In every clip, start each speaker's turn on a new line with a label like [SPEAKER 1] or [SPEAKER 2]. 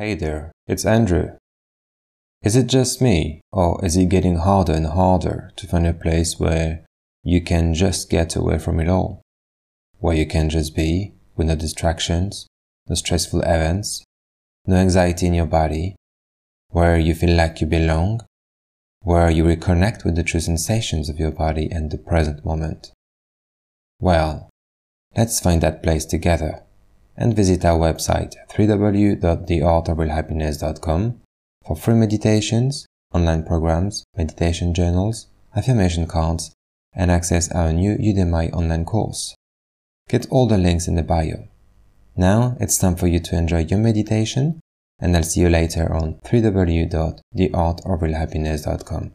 [SPEAKER 1] Hey there, it's Andrew. Is it just me, or is it getting harder and harder to find a place where you can just get away from it all? Where you can just be, with no distractions, no stressful events, no anxiety in your body, where you feel like you belong, where you reconnect with the true sensations of your body and the present moment. Well, let's find that place together and visit our website www.theartofrealhappiness.com for free meditations, online programs, meditation journals, affirmation cards, and access our new Udemy online course. Get all the links in the bio. Now it's time for you to enjoy your meditation, and I'll see you later on www.theartofrealhappiness.com.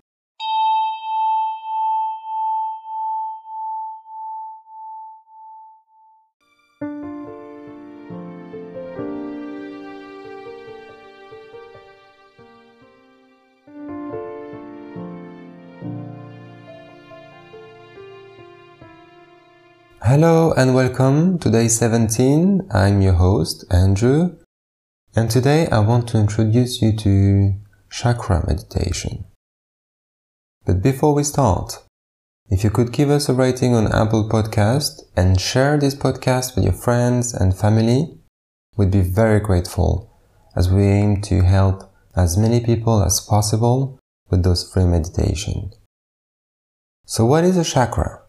[SPEAKER 1] Hello and welcome to day 17. I'm your host, Andrew, and today I want to introduce you to chakra meditation. But before we start, if you could give us a rating on Apple Podcast and share this podcast with your friends and family, we'd be very grateful as we aim to help as many people as possible with those free meditations. So what is a chakra?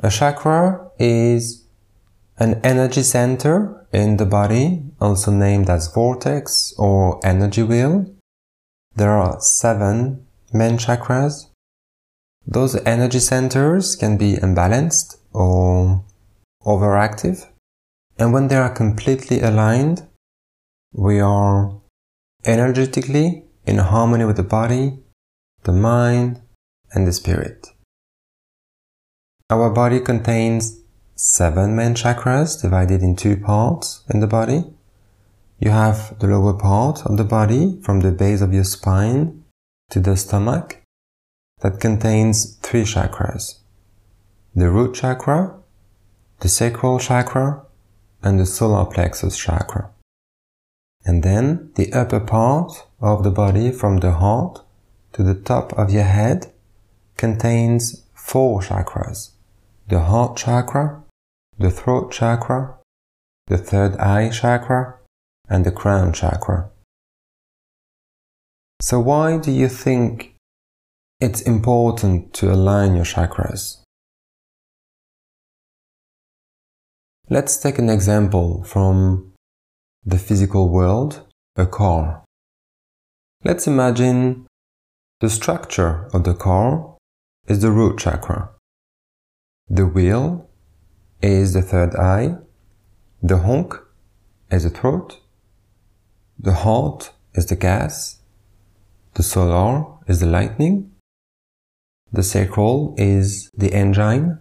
[SPEAKER 1] A chakra is an energy center in the body, also named as vortex or energy wheel. There are seven main chakras. Those energy centers can be imbalanced or overactive. And when they are completely aligned, we are energetically in harmony with the body, the mind, and the spirit. Our body contains seven main chakras divided in two parts in the body. You have the lower part of the body from the base of your spine to the stomach that contains three chakras. The root chakra, the sacral chakra, and the solar plexus chakra. And then the upper part of the body from the heart to the top of your head contains four chakras the heart chakra, the throat chakra, the third eye chakra, and the crown chakra. So why do you think it's important to align your chakras? Let's take an example from the physical world, a car. Let's imagine the structure of the car is the root chakra. The wheel is the third eye. The honk is the throat. The heart is the gas. The solar is the lightning. The sacral is the engine.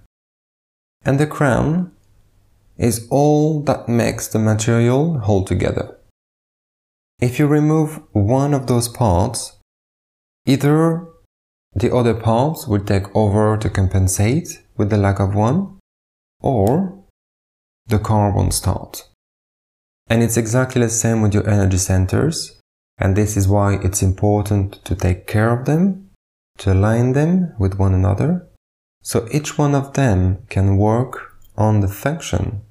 [SPEAKER 1] And the crown is all that makes the material hold together. If you remove one of those parts, either the other parts will take over to compensate with the lack of one, or the car won't start. And it's exactly the same with your energy centers, and this is why it's important to take care of them, to align them with one another, so each one of them can work on the function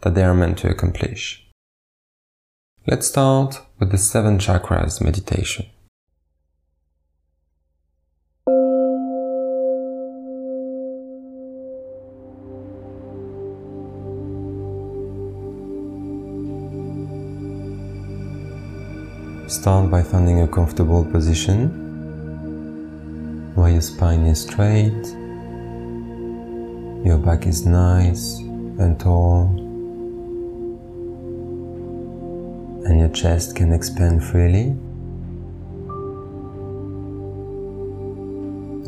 [SPEAKER 1] that they are meant to accomplish. Let's start with the seven chakras meditation. Start by finding a comfortable position where your spine is straight, your back is nice and tall, and your chest can expand freely.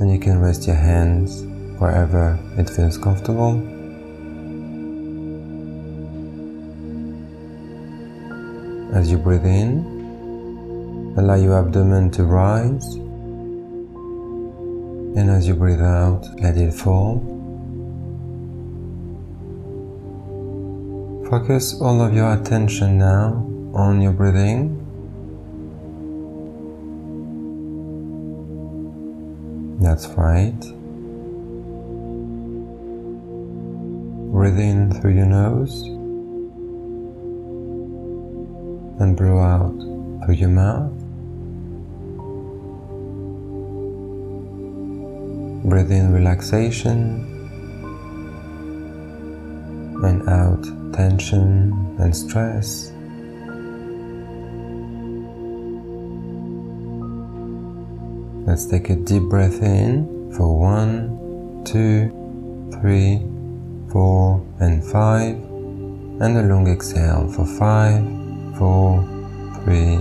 [SPEAKER 1] And you can rest your hands wherever it feels comfortable. As you breathe in, Allow your abdomen to rise. And as you breathe out, let it fall. Focus all of your attention now on your breathing. That's right. Breathe in through your nose and blow out through your mouth. Breathe in relaxation and out tension and stress. Let's take a deep breath in for one, two, three, four, and five, and a long exhale for five, four, three,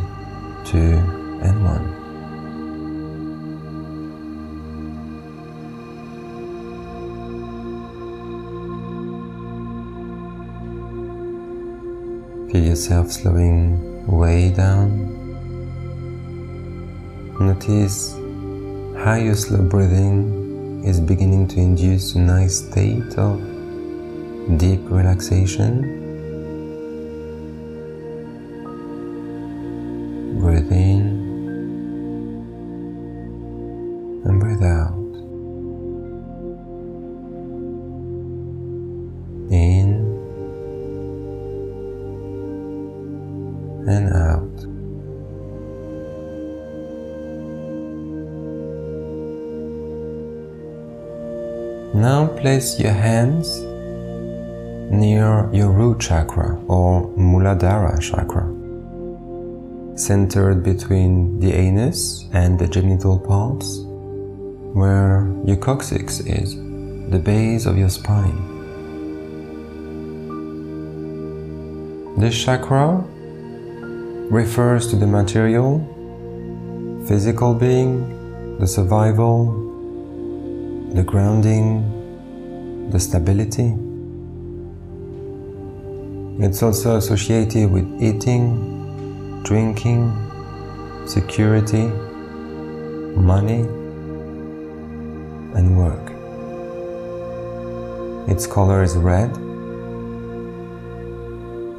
[SPEAKER 1] two, and one. Feel yourself slowing way down. Notice how your slow breathing is beginning to induce a nice state of deep relaxation. Place your hands near your root chakra or Muladhara chakra, centered between the anus and the genital parts, where your coccyx is, the base of your spine. This chakra refers to the material, physical being, the survival, the grounding, the stability. It's also associated with eating, drinking, security, money, and work. Its color is red.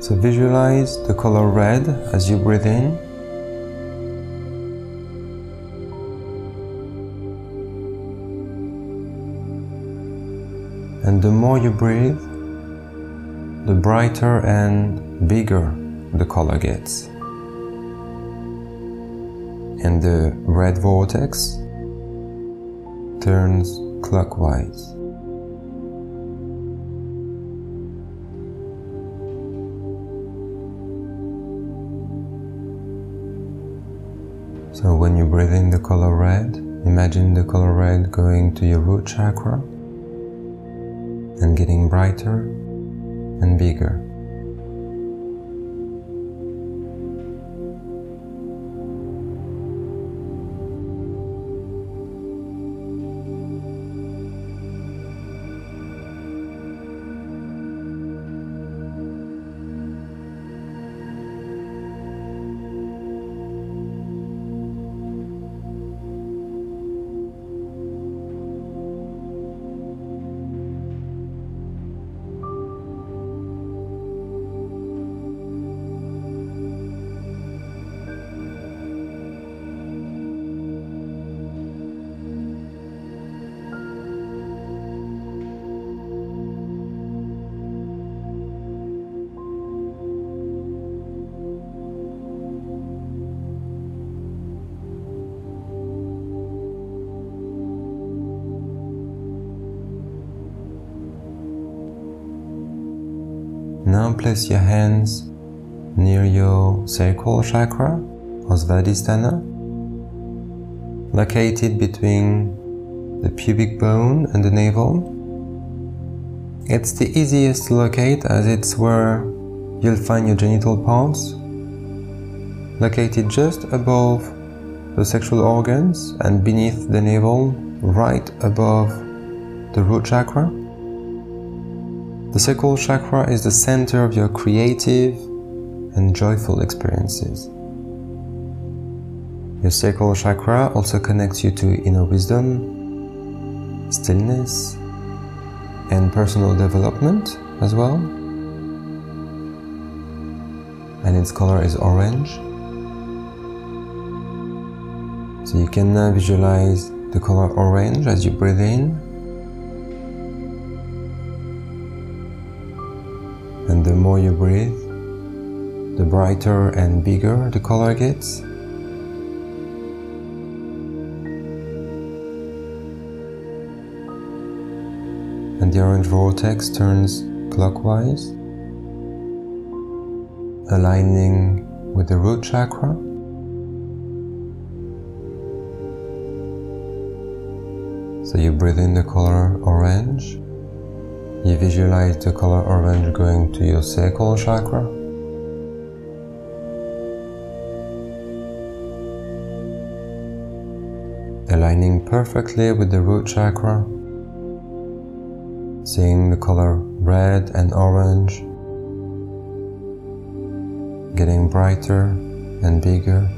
[SPEAKER 1] So visualize the color red as you breathe in. And the more you breathe, the brighter and bigger the color gets. And the red vortex turns clockwise. So when you breathe in the color red, imagine the color red going to your root chakra and getting brighter and bigger. Now place your hands near your sacral chakra or Svadhisthana, located between the pubic bone and the navel. It's the easiest to locate as it's where you'll find your genital parts, located just above the sexual organs and beneath the navel, right above the root chakra. The sacral chakra is the center of your creative and joyful experiences. Your sacral chakra also connects you to inner wisdom, stillness, and personal development as well. and its color is orange. So you can now visualize the color orange as you breathe in. The more you breathe, the brighter and bigger the color gets. And the orange vortex turns clockwise, aligning with the root chakra. So you breathe in the color orange. You visualize the color orange going to your sacral chakra. Aligning perfectly with the root chakra. Seeing the color red and orange getting brighter and bigger.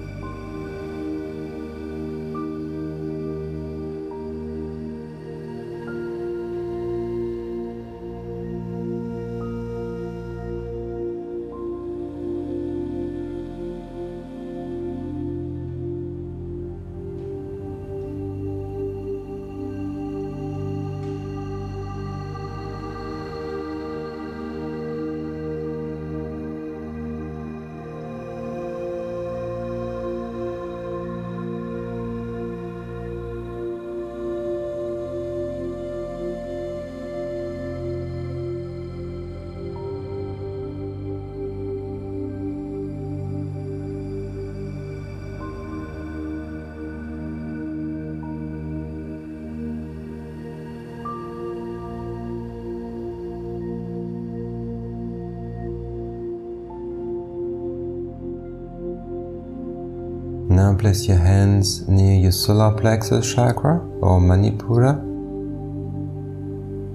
[SPEAKER 1] Place your hands near your solar plexus chakra or Manipura.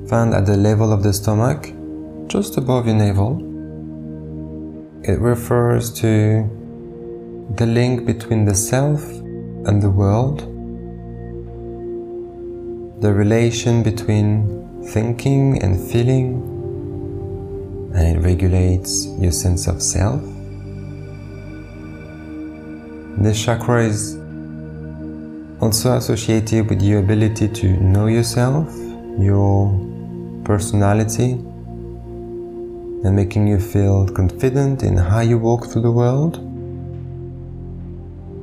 [SPEAKER 1] Found at the level of the stomach, just above your navel. It refers to the link between the self and the world, the relation between thinking and feeling, and it regulates your sense of self. This chakra is also associated with your ability to know yourself, your personality, and making you feel confident in how you walk through the world.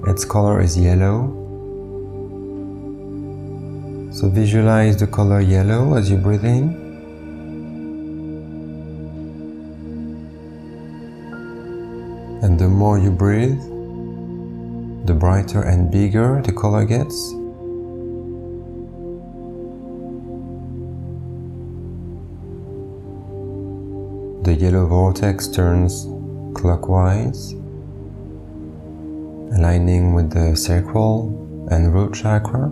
[SPEAKER 1] Its color is yellow. So visualize the color yellow as you breathe in. And the more you breathe, the brighter and bigger the color gets. The yellow vortex turns clockwise, aligning with the sacral and root chakra.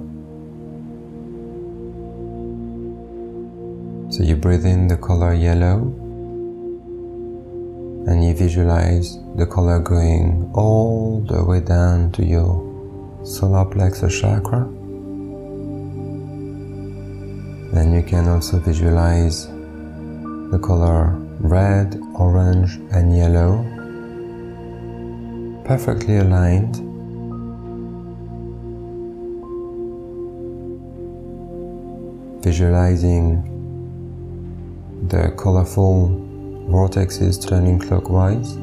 [SPEAKER 1] So you breathe in the color yellow and you visualize the color going all the way down to your solar plexus chakra. Then you can also visualize the color red, orange, and yellow perfectly aligned. Visualizing the colorful vortex is turning clockwise.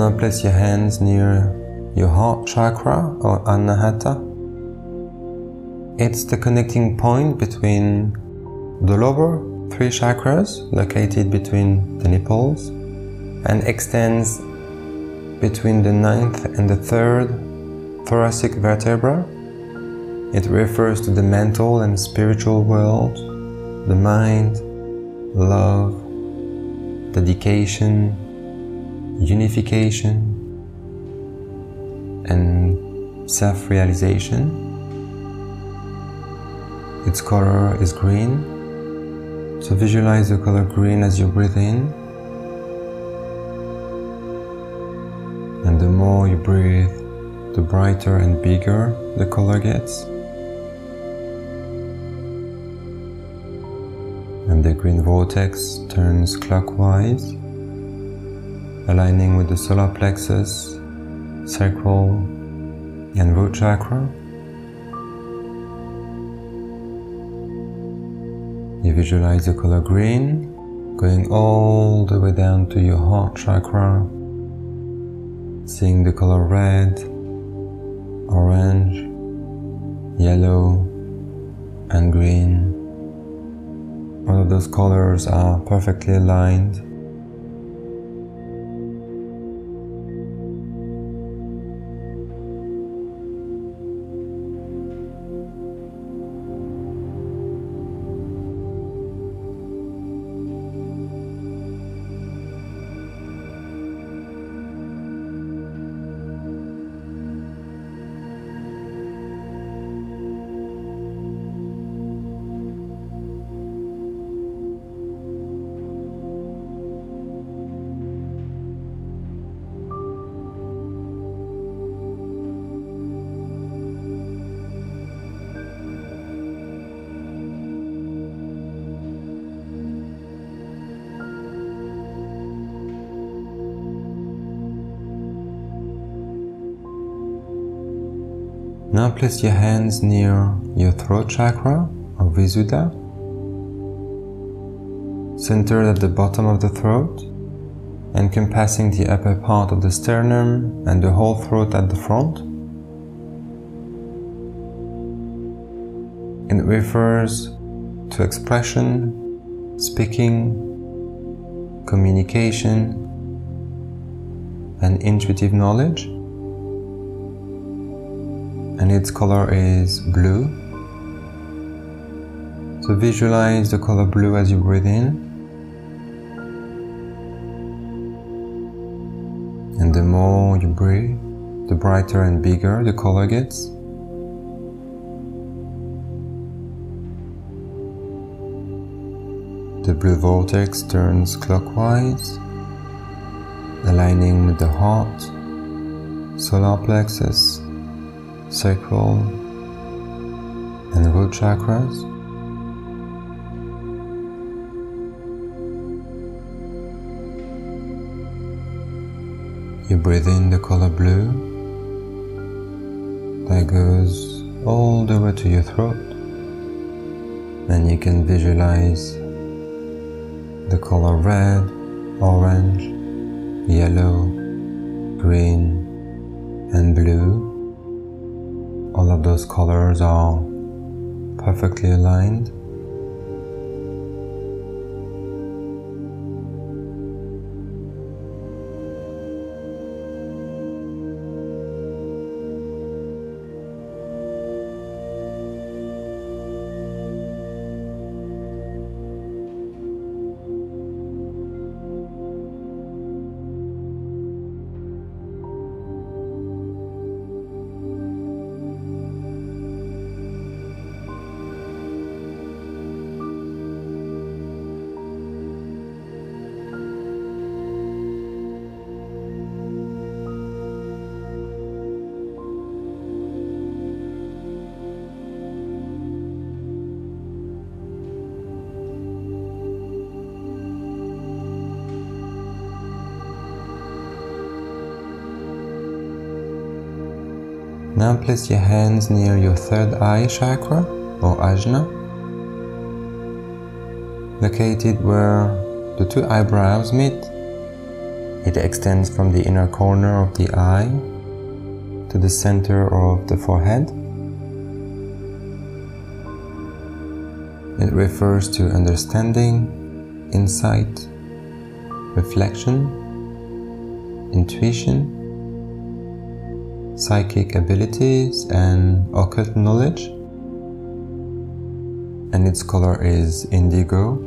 [SPEAKER 1] Now place your hands near your heart chakra or anahata. It's the connecting point between the lower three chakras located between the nipples and extends between the ninth and the third thoracic vertebra. It refers to the mental and spiritual world, the mind, love, dedication, unification, and self realization. Its color is green, so visualize the color green as you breathe in. And the more you breathe, the brighter and bigger the color gets. And the green vortex turns clockwise aligning with the solar plexus, sacral, and root chakra. You visualize the color green going all the way down to your heart chakra, seeing the color red, orange, yellow, and green. All of those colors are perfectly aligned Now place your hands near your throat chakra or Visuddha, centered at the bottom of the throat, encompassing the upper part of the sternum and the whole throat at the front. It refers to expression, speaking, communication, and intuitive knowledge and its color is blue. So visualize the color blue as you breathe in. And the more you breathe, the brighter and bigger the color gets. The blue vortex turns clockwise, aligning with the heart, solar plexus, sacral and root chakras. You breathe in the color blue that goes all the way to your throat and you can visualize the color red, orange, yellow, green and blue all of those colors are perfectly aligned Now place your hands near your third eye chakra or ajna, located where the two eyebrows meet. It extends from the inner corner of the eye to the center of the forehead. It refers to understanding, insight, reflection, intuition, psychic abilities, and occult knowledge. And its color is indigo.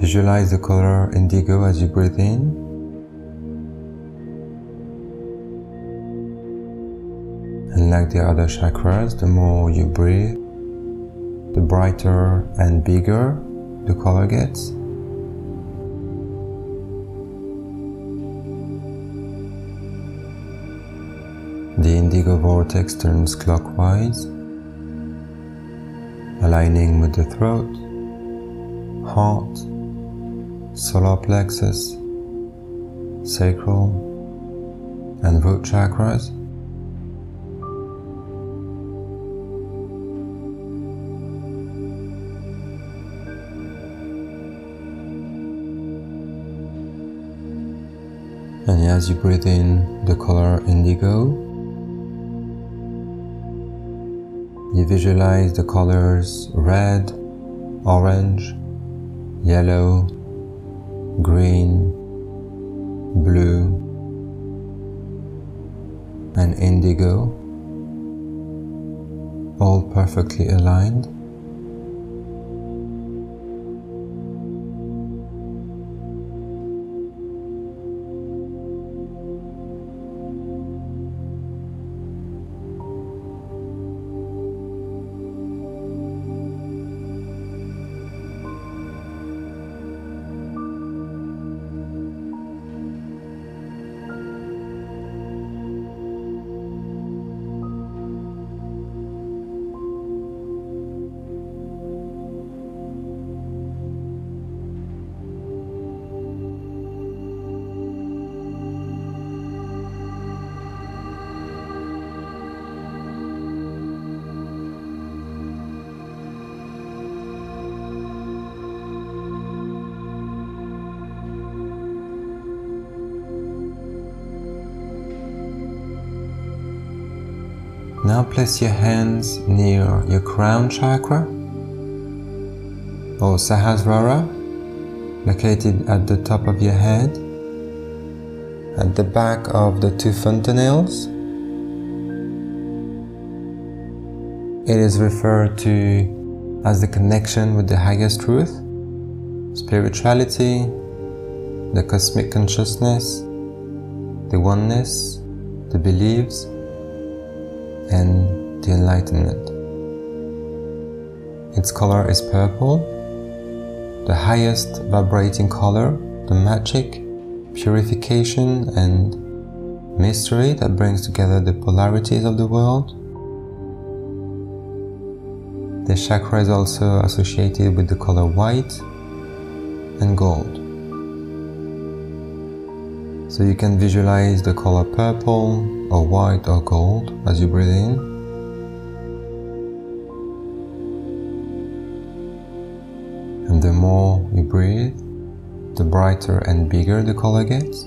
[SPEAKER 1] Visualize the color indigo as you breathe in. And like the other chakras, the more you breathe, the brighter and bigger the color gets. The vortex turns clockwise, aligning with the throat, heart, solar plexus, sacral, and root chakras. And as you breathe in the color indigo, visualize the colors red, orange, yellow, green, blue, and indigo, all perfectly aligned. Now place your hands near your crown chakra or Sahasrara, located at the top of your head, at the back of the two fontanelles. It is referred to as the connection with the highest truth, spirituality, the cosmic consciousness, the oneness, the beliefs, and the enlightenment. Its color is purple, the highest vibrating color, the magic, purification, and mystery that brings together the polarities of the world. The chakra is also associated with the color white and gold. So you can visualize the color purple or white or gold as you breathe in. And the more you breathe, the brighter and bigger the color gets.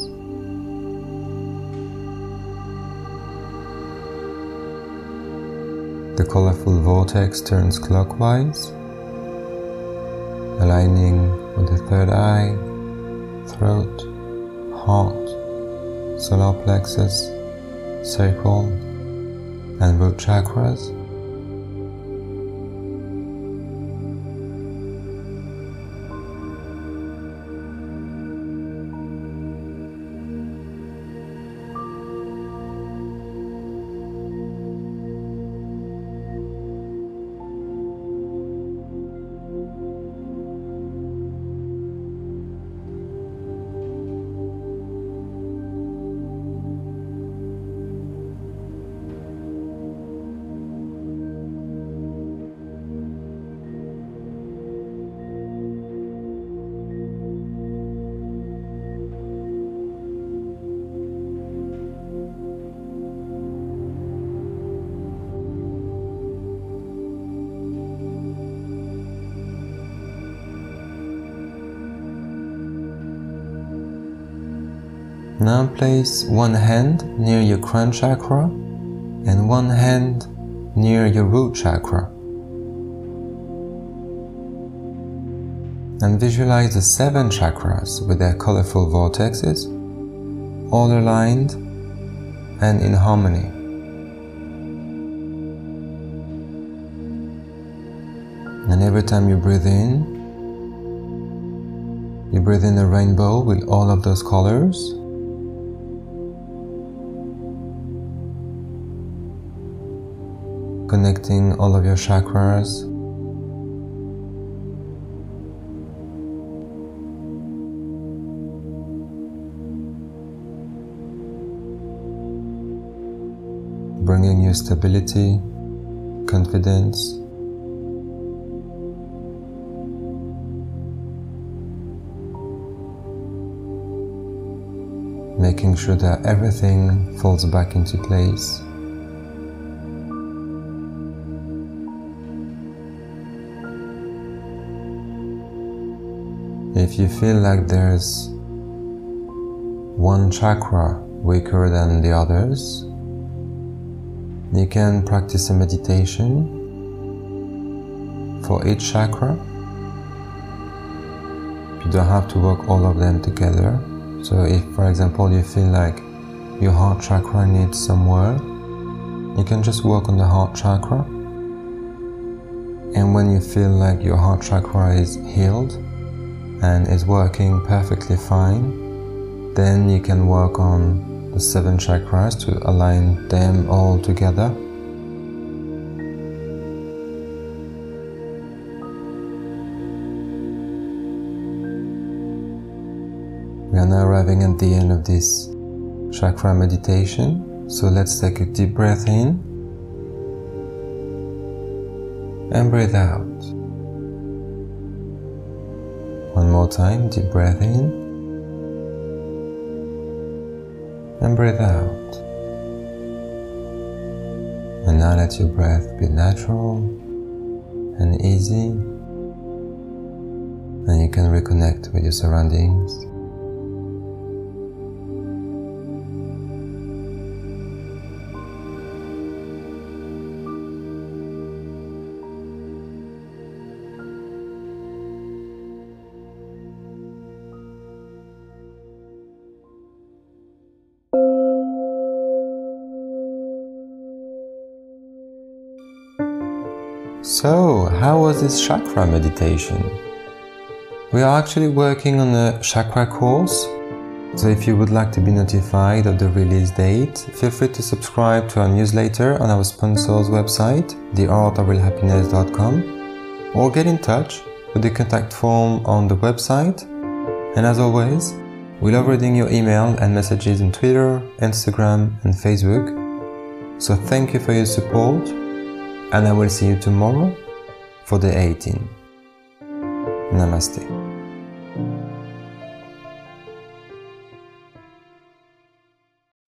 [SPEAKER 1] The colorful vortex turns clockwise, aligning with the third eye, throat, heart, solar plexus, sacral, and root chakras. Now place one hand near your crown chakra and one hand near your root chakra. And visualize the seven chakras with their colorful vortexes, all aligned and in harmony. And every time you breathe in, you breathe in a rainbow with all of those colors. Connecting all of your chakras. Bringing you stability, confidence, making sure that everything falls back into place. If you feel like there's one chakra weaker than the others, you can practice a meditation for each chakra. You don't have to work all of them together. So if, for example, you feel like your heart chakra needs some work, you can just work on the heart chakra. And when you feel like your heart chakra is healed and is working perfectly fine, then you can work on the seven chakras to align them all together. We are now arriving at the end of this chakra meditation. So let's take a deep breath in and breathe out. Time, deep breath in and breathe out. And now let your breath be natural and easy, and you can reconnect with your surroundings. So, how was this chakra meditation? We are actually working on a chakra course. So, if you would like to be notified of the release date, feel free to subscribe to our newsletter on our sponsor's website, theartofrealhappiness.com, or get in touch with the contact form on the website. And as always, we love reading your email and messages on Twitter, Instagram, and Facebook. So, thank you for your support and I will see you tomorrow for the 18. Namaste.